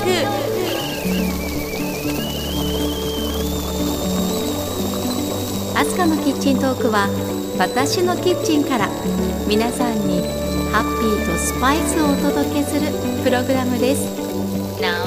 アスカのキッチントークは私のキッチンから皆さんにハッピーとスパイスをお届けするプログラムです。Now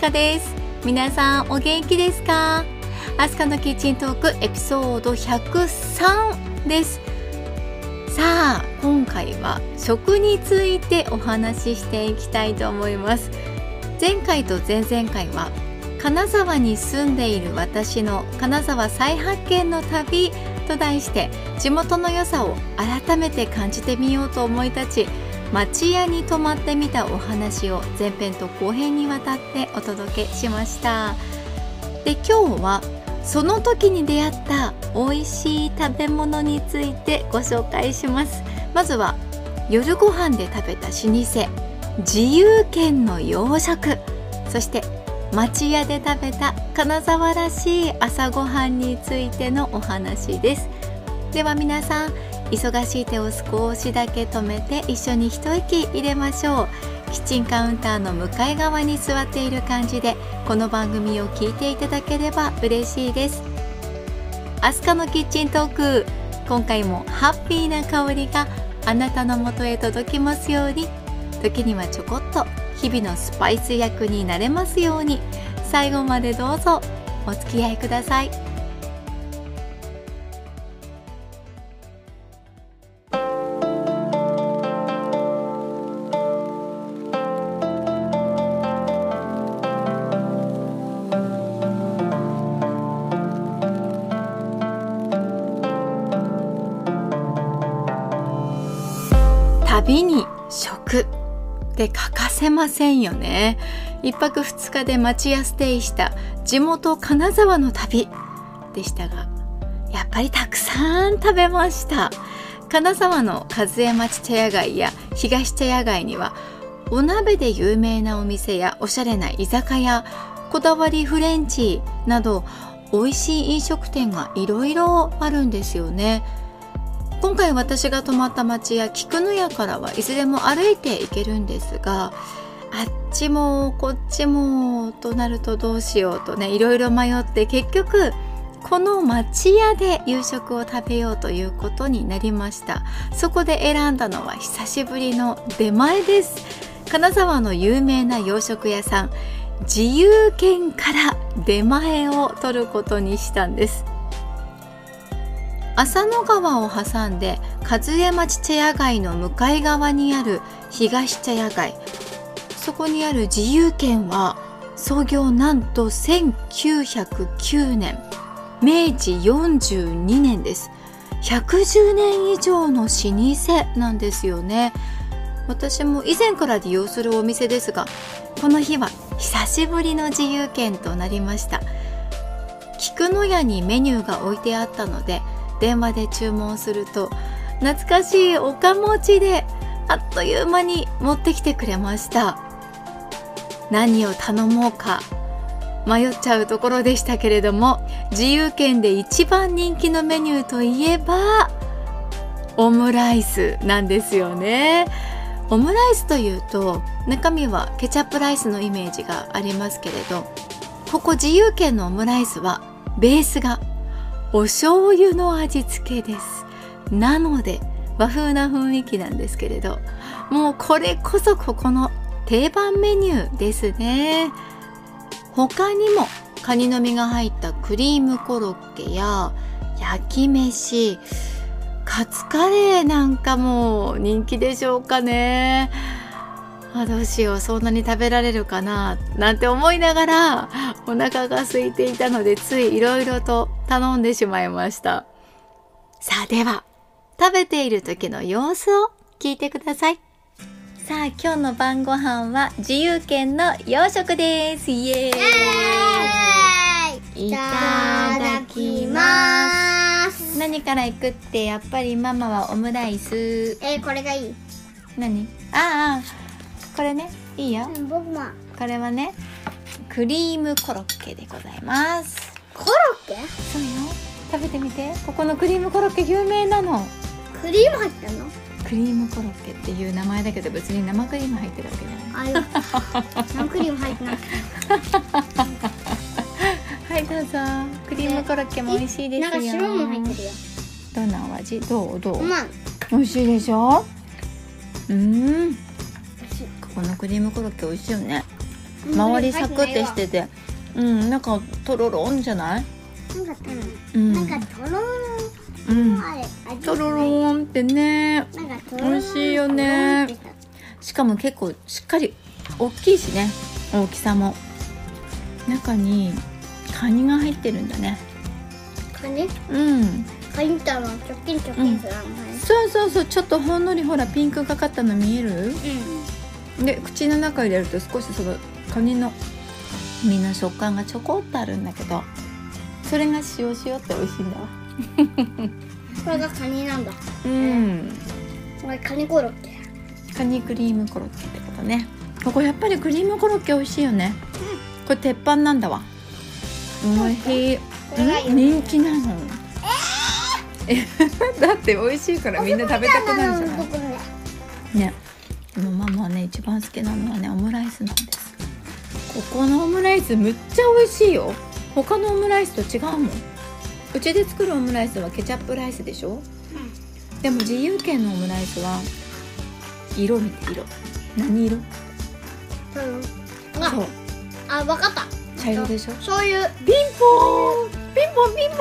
前田明日香です。皆さんお元気ですか？アスカのキッチントークエピソード103です。さあ今回は食についてお話ししていきたいと思います。前回と前々回は金沢に住んでいる私の金沢再発見の旅と題して地元の良さを改めて感じてみようと思い立ち町屋に泊まってみたお話を前編と後編にわたってお届けしました。で今日はその時に出会った美味しい食べ物についてご紹介します。まずは夜ご飯で食べた老舗自由軒の洋食。そして町屋で食べた金沢らしい朝ごはんについてのお話です。では皆さん忙しい手を少しだけ止めて一緒に一息入れましょう。キッチンカウンターの向かい側に座っている感じでこの番組を聞いていただければ嬉しいです。アスカのキッチントーク。今回もハッピーな香りがあなたのもとへ届きますように。時にはちょこっと日々のスパイス役になれますように。最後までどうぞお付き合いください。で欠かせませんよね。一泊二日で町屋ステイした。地元金沢の旅でしたがやっぱりたくさん食べました。金沢の和江町茶屋街や東茶屋街にはお鍋で有名なお店やおしゃれな居酒屋こだわりフレンチなど美味しい飲食店がいろいろあるんですよね。今回私が泊まった町や菊の屋からはいずれも歩いて行けるんですがあっちもこっちもとなるとどうしようとねいろいろ迷って結局この町屋で夕食を食べようということになりました。そこで選んだのは久しぶりの出前です。金沢の有名な洋食屋さん自由軒から出前を取ることにしたんです。浅野川を挟んで和江町茶屋街の向かい側にある東茶屋街。そこにある自由軒は創業なんと1909年。明治42年です。110年以上の老舗なんですよね。私も以前から利用するお店ですがこの日は久しぶりの自由軒となりました。菊の屋にメニューが置いてあったので電話で注文すると懐かしいおかもちであっという間に持ってきてくれました。何を頼もうか迷っちゃうところでしたけれども自由軒で一番人気のメニューといえばオムライスなんですよね。オムライスというと中身はケチャップライスのイメージがありますけれどここ自由軒のオムライスはベースがお醤油の味付けです。なので和風な雰囲気なんですけれどもうこれこそここの定番メニューですね。他にもカニの実が入ったクリームコロッケや焼き飯カツカレーなんかも人気でしょうかね。あどうしようそんなに食べられるかななんて思いながらお腹が空いていたのでついいろいろと頼んでしまいました。さあでは食べている時の様子を聞いてください。さあ今日の晩ご飯は自由軒の洋食です。イエーイ。いただきます。何からいくってやっぱりママはオムライス。えー、これがいい。何？ああこれねいいよ。うん僕も。これはねクリームコロッケでございます。コロッケ？そうよ。食べてみて。ここのクリームコロッケ有名なの。クリーム入ってんの？クリームコロッケっていう名前だけど別に生クリーム入ってるわけじゃない。生クリーム入ってない。はいどうぞ。クリームコロッケも美味しいですよ。なんか白も入ってるよ。どんなお味？どう？どう？うまい美味しいでしょ？うん。ここのクリームコロッケ美味しいよね周りサクってしてて。うんなんかとろろんじゃない？なんかたうん。なんかとろうんとろろんってね。美味しいよね。しかも結構しっかり大きいしね。大きさも。中にカニが入ってるんだね。カニ？うん。カニってあの直近直近するあの？カニそうそうそう。ちょっとほんのりほらピンクがかったの見える？うで口の中入れると少しそのカニの身の食感がちょこっとあるんだけどそれが塩塩って美味しいんだ これがカニなんだ。うん。これカニコロッケカニクリームコロッケってことね。ここやっぱりクリームコロッケ美味しいよね。これ鉄板なんだわ。美味しい。人気なの。え だって美味しいからみんな食べたくなるじゃない。ね。でもママはね一番好きなのはねオムライスなんですここのオムライスむっちゃ美味しいよ。他のオムライスと違うもん。うちで作るオムライスはケチャップライスでしょ。でも自由軒のオムライスは色見て色。何色？うん。あそう。あわかった。茶色でしょ？醤油ピンポーン。ピンポンピンポ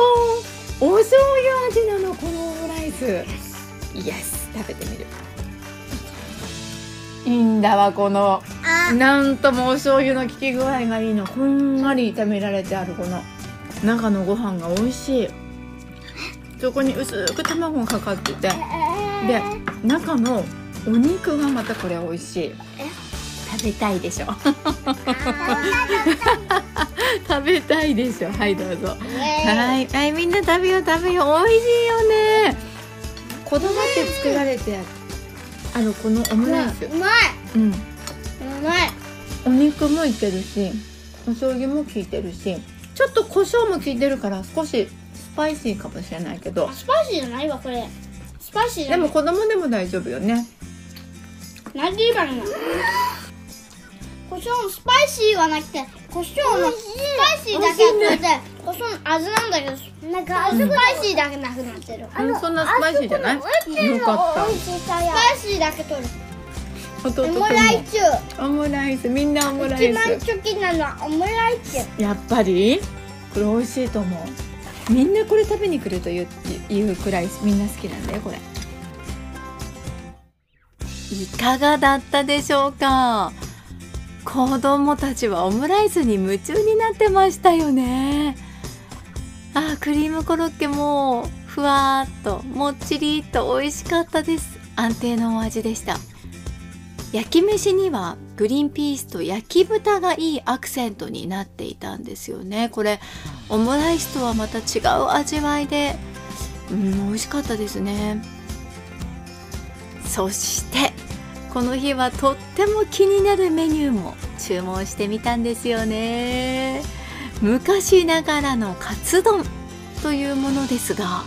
ン。お醤油味なのこのオムライス。イエス食べてみる。いいんだわこのあなんともお醤油の効き具合がいいの。ふんわり炒められてあるこの中のご飯が美味しい。そこに薄く卵がかかってて。で中のお肉がまたこれ美味しい。食べたいでしょ。食べたいでしょ。はいどうぞ。はいはいみんな食べよう食べよう。美味しいよね。こだわって作られてあるこのオムライス。うまい。うんうまい。お肉もいけるしお醤油も効いてるしちょっと胡椒も効いてるから少しスパイシーかもしれないけど。スパイシーじゃないわこれ。スパイシーじゃない。でも子供でも大丈夫よね。なんで今の？胡椒のスパイシーはなくて胡椒のスパイシーだけやってて胡椒の味なんだけどなんかスパイシーだけなくなってる。うんそんなスパイシーじゃない？よかった。スパイシーだけ取る弟オムライス。オムライス。みんなオムライス一番好きなのはオムライス。やっぱり？これ美味しいと思う。みんなこれ食べに来るといういうくらいみんな好きなんだよこれ。いかがだったでしょうか？子供たちはオムライスに夢中になってましたよね。あークリームコロッケもふわーっともっちりっと美味しかったです。安定のお味でした焼き飯にはグリーンピースと焼き豚がいいアクセントになっていたんですよね。これオムライスとはまた違う味わいでうん美味しかったですね。そしてこの日はとっても気になるメニューも注文してみたんですよね。昔ながらのカツ丼というものですが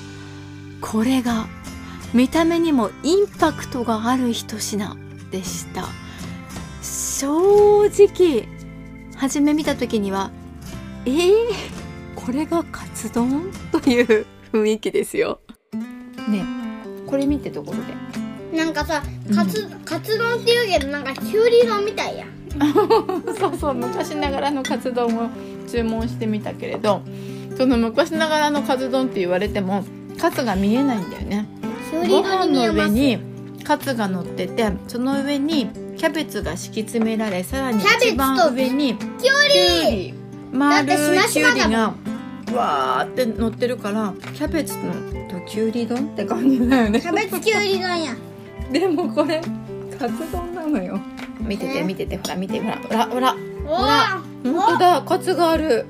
これが見た目にもインパクトがある一品。でした。正直初め見た時にはえー、これがカツ丼？という雰囲気ですよ。ね。これ見てところで。なんかさカツ,、カツ丼って言うけどなんかきゅうり丼みたいや そうそう昔ながらのカツ丼を注文してみたけれどその昔ながらのカツ丼って言われてもカツが見えないんだよね。きゅうりご飯の上にカツが乗っててその上にキャベツが敷き詰められさらにキャベツと一番上にきゅうり丸いきゅうりがわーって乗ってるからキャベツのときゅうり丼って感じだよね。キャベツきゅうり丼や。でもこれカツ丼なのよ。見ててえ？見ててほら見てほら。ほらほら。おほら。本当だカツがある。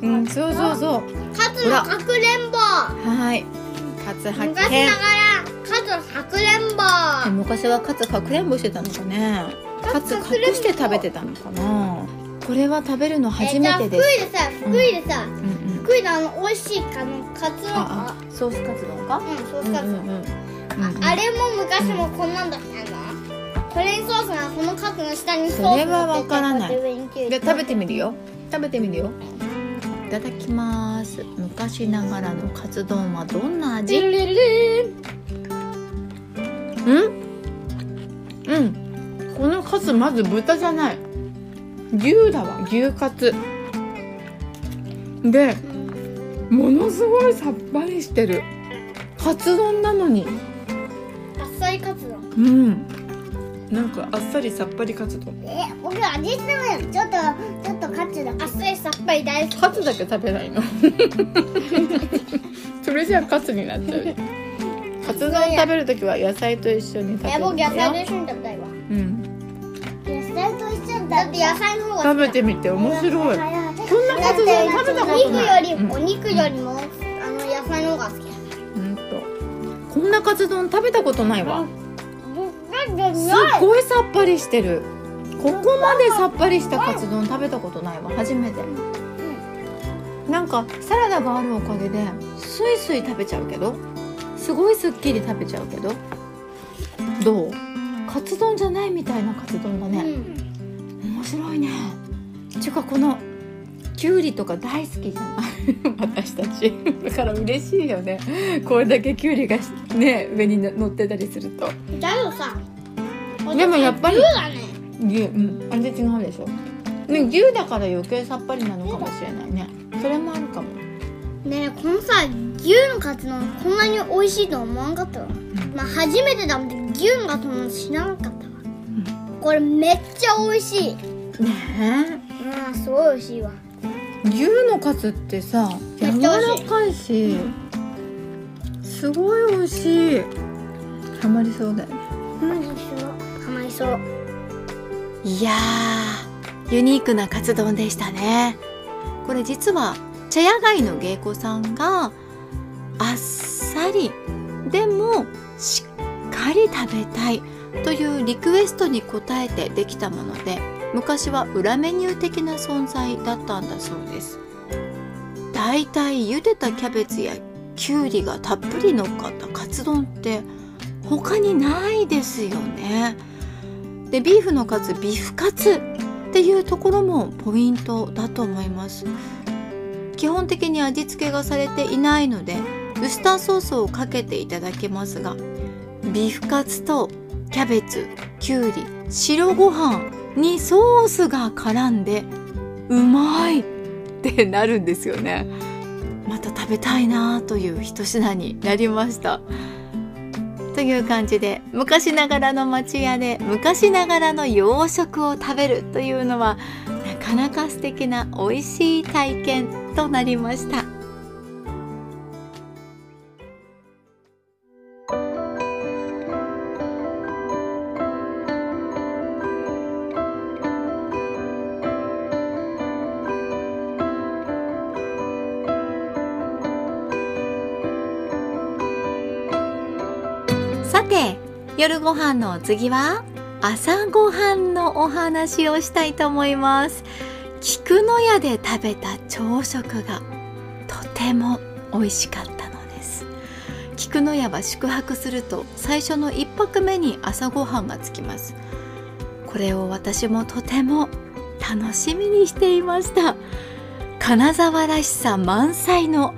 うんそうそうそう。カツのかくれんぼ。はい。カツ発見カツかくれんぼ昔はカツかくれんぼしてたのかね。カツ隠して食べてたのかな。これは食べるの初めてでえすじゃあ福井でさ、うんうん福井のあの美味しいあのカツ丼ソースカツ丼か？うんソースカツ丼、うんうんうん。うんうん。あれも昔もこんなんだったのプレーンソースがこのカツの下にソースそれはわからない。乗っててこうやって上にキュウリで食べてみるよ。食べてみるよ。いただきます。昔ながらのカツ丼はどんな味？うん？うん。このカツまず豚じゃない。牛だわ。牛カツ。でものすごいさっぱりしてる。カツ丼なのに。あっさりカツ丼。うん。なんかあっさりさっぱりカツ丼。え僕味してないちょっとちょっとカツだあっさりさっぱり大好き。カツだけ食べないの。それじゃあカツになっちゃうカツ丼食べるときは野菜と一緒に食べる。え僕野菜とよ一緒に食べたいわ。うん。野菜と一緒にだって野菜の方が食べてみて面白い。こんなカツ丼食べたことない。お肉より、うんお肉よりもあの野菜の方が好き。うんと。こんなカツ丼食べたことないわ。すっごいさっぱりしてる。ここまでさっぱりしたカツ丼食べたことないわ。初めて。なんかサラダがあるおかげでスイスイ食べちゃうけどすごいすっきり食べちゃうけど。どう？カツ丼じゃないみたいなカツ丼だね、面白いね。ちゅうかこのきゅうりとか大好きじゃない？私たち。だから嬉しいよね。これだけきゅうりがね上に乗ってたりすると。だけどさでもやっぱり牛だね。牛うん。味違うでしょ？ね牛だから余計さっぱりなのかもしれないね。それもあるかも。ねえこのさ牛のカツ丼こんなに美味しいとは思わんかったわ、まあ初めてだもん牛のカツ丼知らなかったわ、これめっちゃ美味しい。ねうんすごい美味しいわ。え牛のカツってさ柔らかいしすごい美味しい。ハマりそうだよね。ハマりそうハマりそう。いやーユニークなカツ丼でしたね。これ実は茶屋街の芸妓さんがあっさり。でもしっかり食べたい。というリクエストに応えてできたもので昔は裏メニュー的な存在だったんだそうです。だいたい茹でたキャベツやきゅうりがたっぷり乗っかったカツ丼って他にないですよね。でビーフのカツビーフカツっていうところもポイントだと思います。基本的に味付けがされていないのでウスターソースをかけていただけますがビーフカツとキャベツきゅうり白ご飯にソースが絡んでうまいってなるんですよね。また食べたいなという一品になりました。という感じで昔ながらの町屋で昔ながらの洋食を食べるというのはなかなか素敵な美味しい体験となりました。て夜ご飯のお次は朝ごはんのお話をしたいと思います。菊の屋で食べた朝食がとても美味しかったのです。菊の屋は宿泊すると最初の一泊目に朝ごはんがつきます。これを私もとても楽しみにしていました。金沢らしさ満載の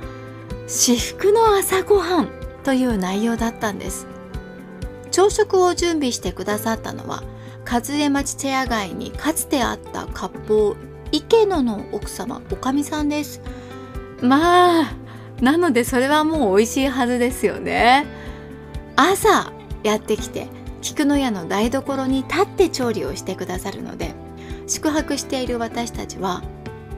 至福の朝ごはんという内容だったんです。朝食を準備してくださったのは和江町茶屋街にかつてあった割烹池野の奥様おかみさんです。まあなのでそれはもう美味しいはずですよね。朝やってきて菊の屋の台所に立って調理をしてくださるので宿泊している私たちは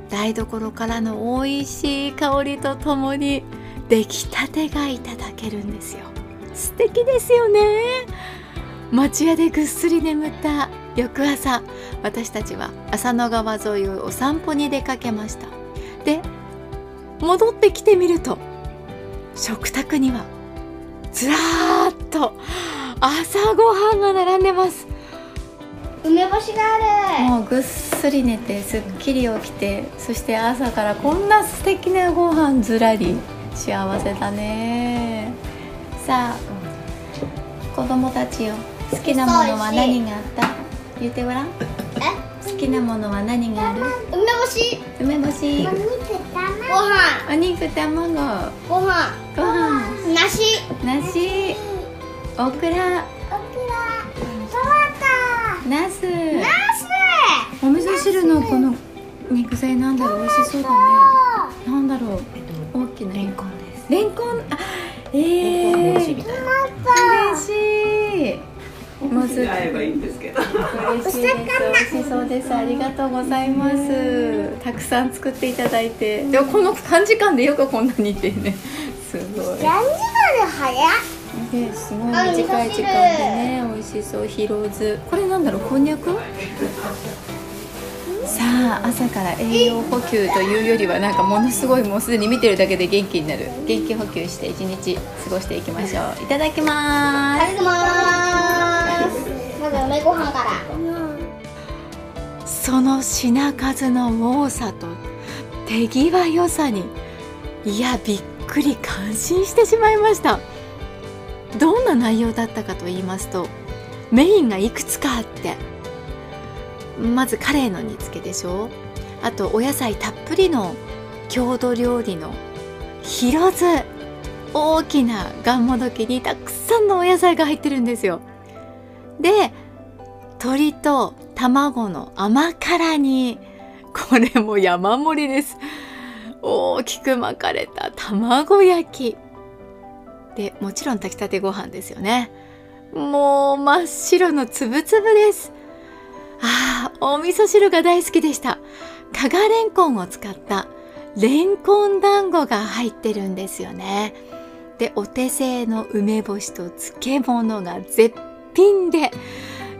台所からの美味しい香りとともに出来たてがいただけるんですよ素敵ですよね。町屋でぐっすり眠った翌朝私たちは浅野川沿いをお散歩に出かけました。で戻ってきてみると食卓にはずらーっと朝ごはんが並んでます。梅干しがある。もうぐっすり寝てすっきり起きてそして朝からこんな素敵なご飯ずらり。幸せだねさあ子供たちよ。好きなものは何があった？言ってごらん。え？好きなものは何がある？梅干し。梅干し。ご飯お肉卵。ご飯。ご飯。梨。梨。オクラ。ナス。ナス。お味噌汁のこの肉剤なんだろう？美味しそうだね。なんだろう？大きなレンコンです。レンコン。あええー、嬉しい。もうすぐ会えばい。い。んですけど。嬉しい。です美味しそうですありがとうござい。ますたくさん作ってい。ただい。てでもこの短時間でよくこんなにってねすごい。何時間で早っですごい。短い。時間でね美味しそうヒロズこれなんだろうこんにゃくさあ朝から栄養補給というよりはなんかものすごいもうすでに見てるだけで元気になる。元気補給して一日過ごしていきましょう。いただきまありがとうございます。まず梅ご飯から。その品数の多さと手際良さにいやびっくり感心してしまいました。どんな内容だったかと言いますとメインがいくつかあって。まずカレーの煮付けでしょ？あとお野菜たっぷりの郷土料理のヒロズ大きながんもどきにたくさんのお野菜が入ってるんですよ。で鶏と卵の甘辛煮。これも山盛りです。大きく巻かれた卵焼き。でもちろん炊きたてご飯ですよね。もう真っ白のつぶつぶです。ああお味噌汁が大好きでした。加賀れんこんを使ったれんこん団子が入ってるんですよね。でお手製の梅干しと漬物が絶品で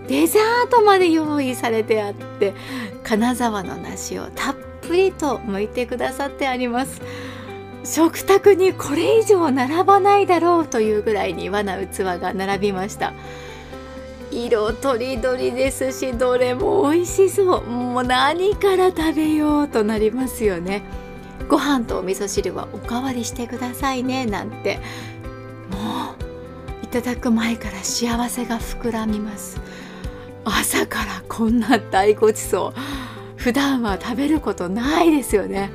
デザートまで用意されてあって金沢の梨をたっぷりと剥いてくださってあります。食卓にこれ以上並ばないだろうというぐらいに和な器が並びました。色とりどりですしどれも美味しそう。もう何から食べようとなりますよね。ご飯とお味噌汁はおかわりしてくださいねなんて。もういただく前から幸せが膨らみます。朝からこんな大ごちそう。普段は食べることないですよね。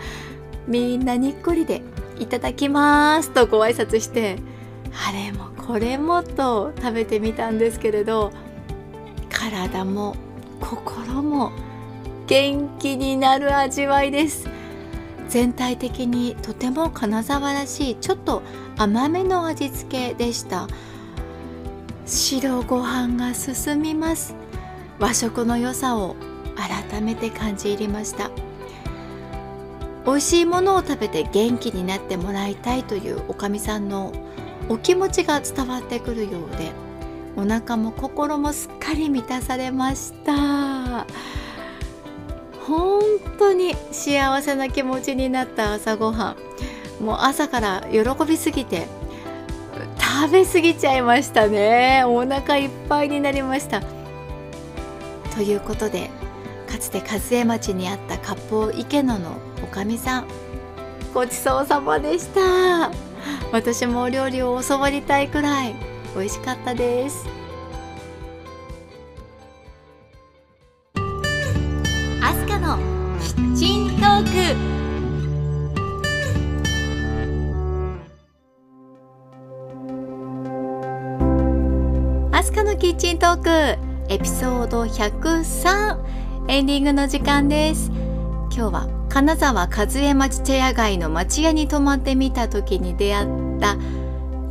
みんなにっこりでいただきますとご挨拶してあれもこれもと食べてみたんですけれど体も心も元気になる味わいです。全体的にとても金沢らしいちょっと甘めの味付けでした。白ご飯が進みます。和食の良さを改めて感じ入りました。美味しいものを食べて元気になってもらいたいというおかみさんのお気持ちが伝わってくるようで。お腹も心もすっかり満たされました。本当に幸せな気持ちになった朝ごはん。もう朝から喜びすぎて食べ過ぎちゃいましたね。お腹いっぱいになりました。ということでかつて和江町にあった割烹池野のおかみさんごちそうさまでした。私もお料理を教わりたいくらい。美味しかったです。アスカのキッチントーク。アスカのキッチントーク。エピソード103エンディングの時間です。今日は金沢和江町茶屋街の町屋に泊まってみた時に出会った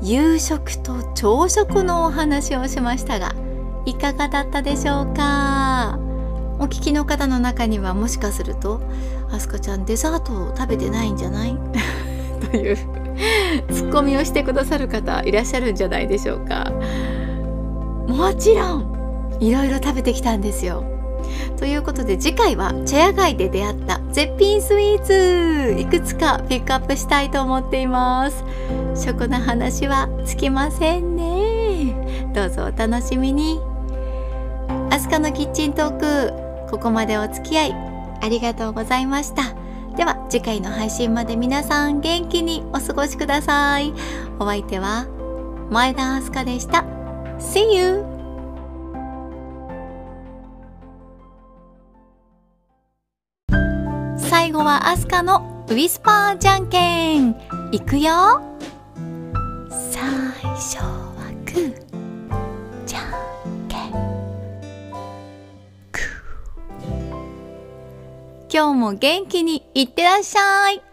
夕食と朝食のお話をしましたがいかがだったでしょうか？お聞きの方の中にはもしかすると「あすかちゃんデザートを食べてないんじゃない? 」という ツッコミをしてくださる方いらっしゃるんじゃないでしょうか。もちろんいろいろ食べてきたんですよ。ということで次回は茶屋街で出会った絶品スイーツいくつかピックアップしたいと思っています。食の話はつきませんね。どうぞお楽しみに。アスカのキッチントークここまでお付き合いありがとうございました。では次回の配信まで皆さん元気にお過ごしください。お相手は前田明日香でした。See you! 最後はアスカのウィスパーじゃんけん。いくよ。初はグーじゃんけん。グー今日も元気にいってらっしゃい。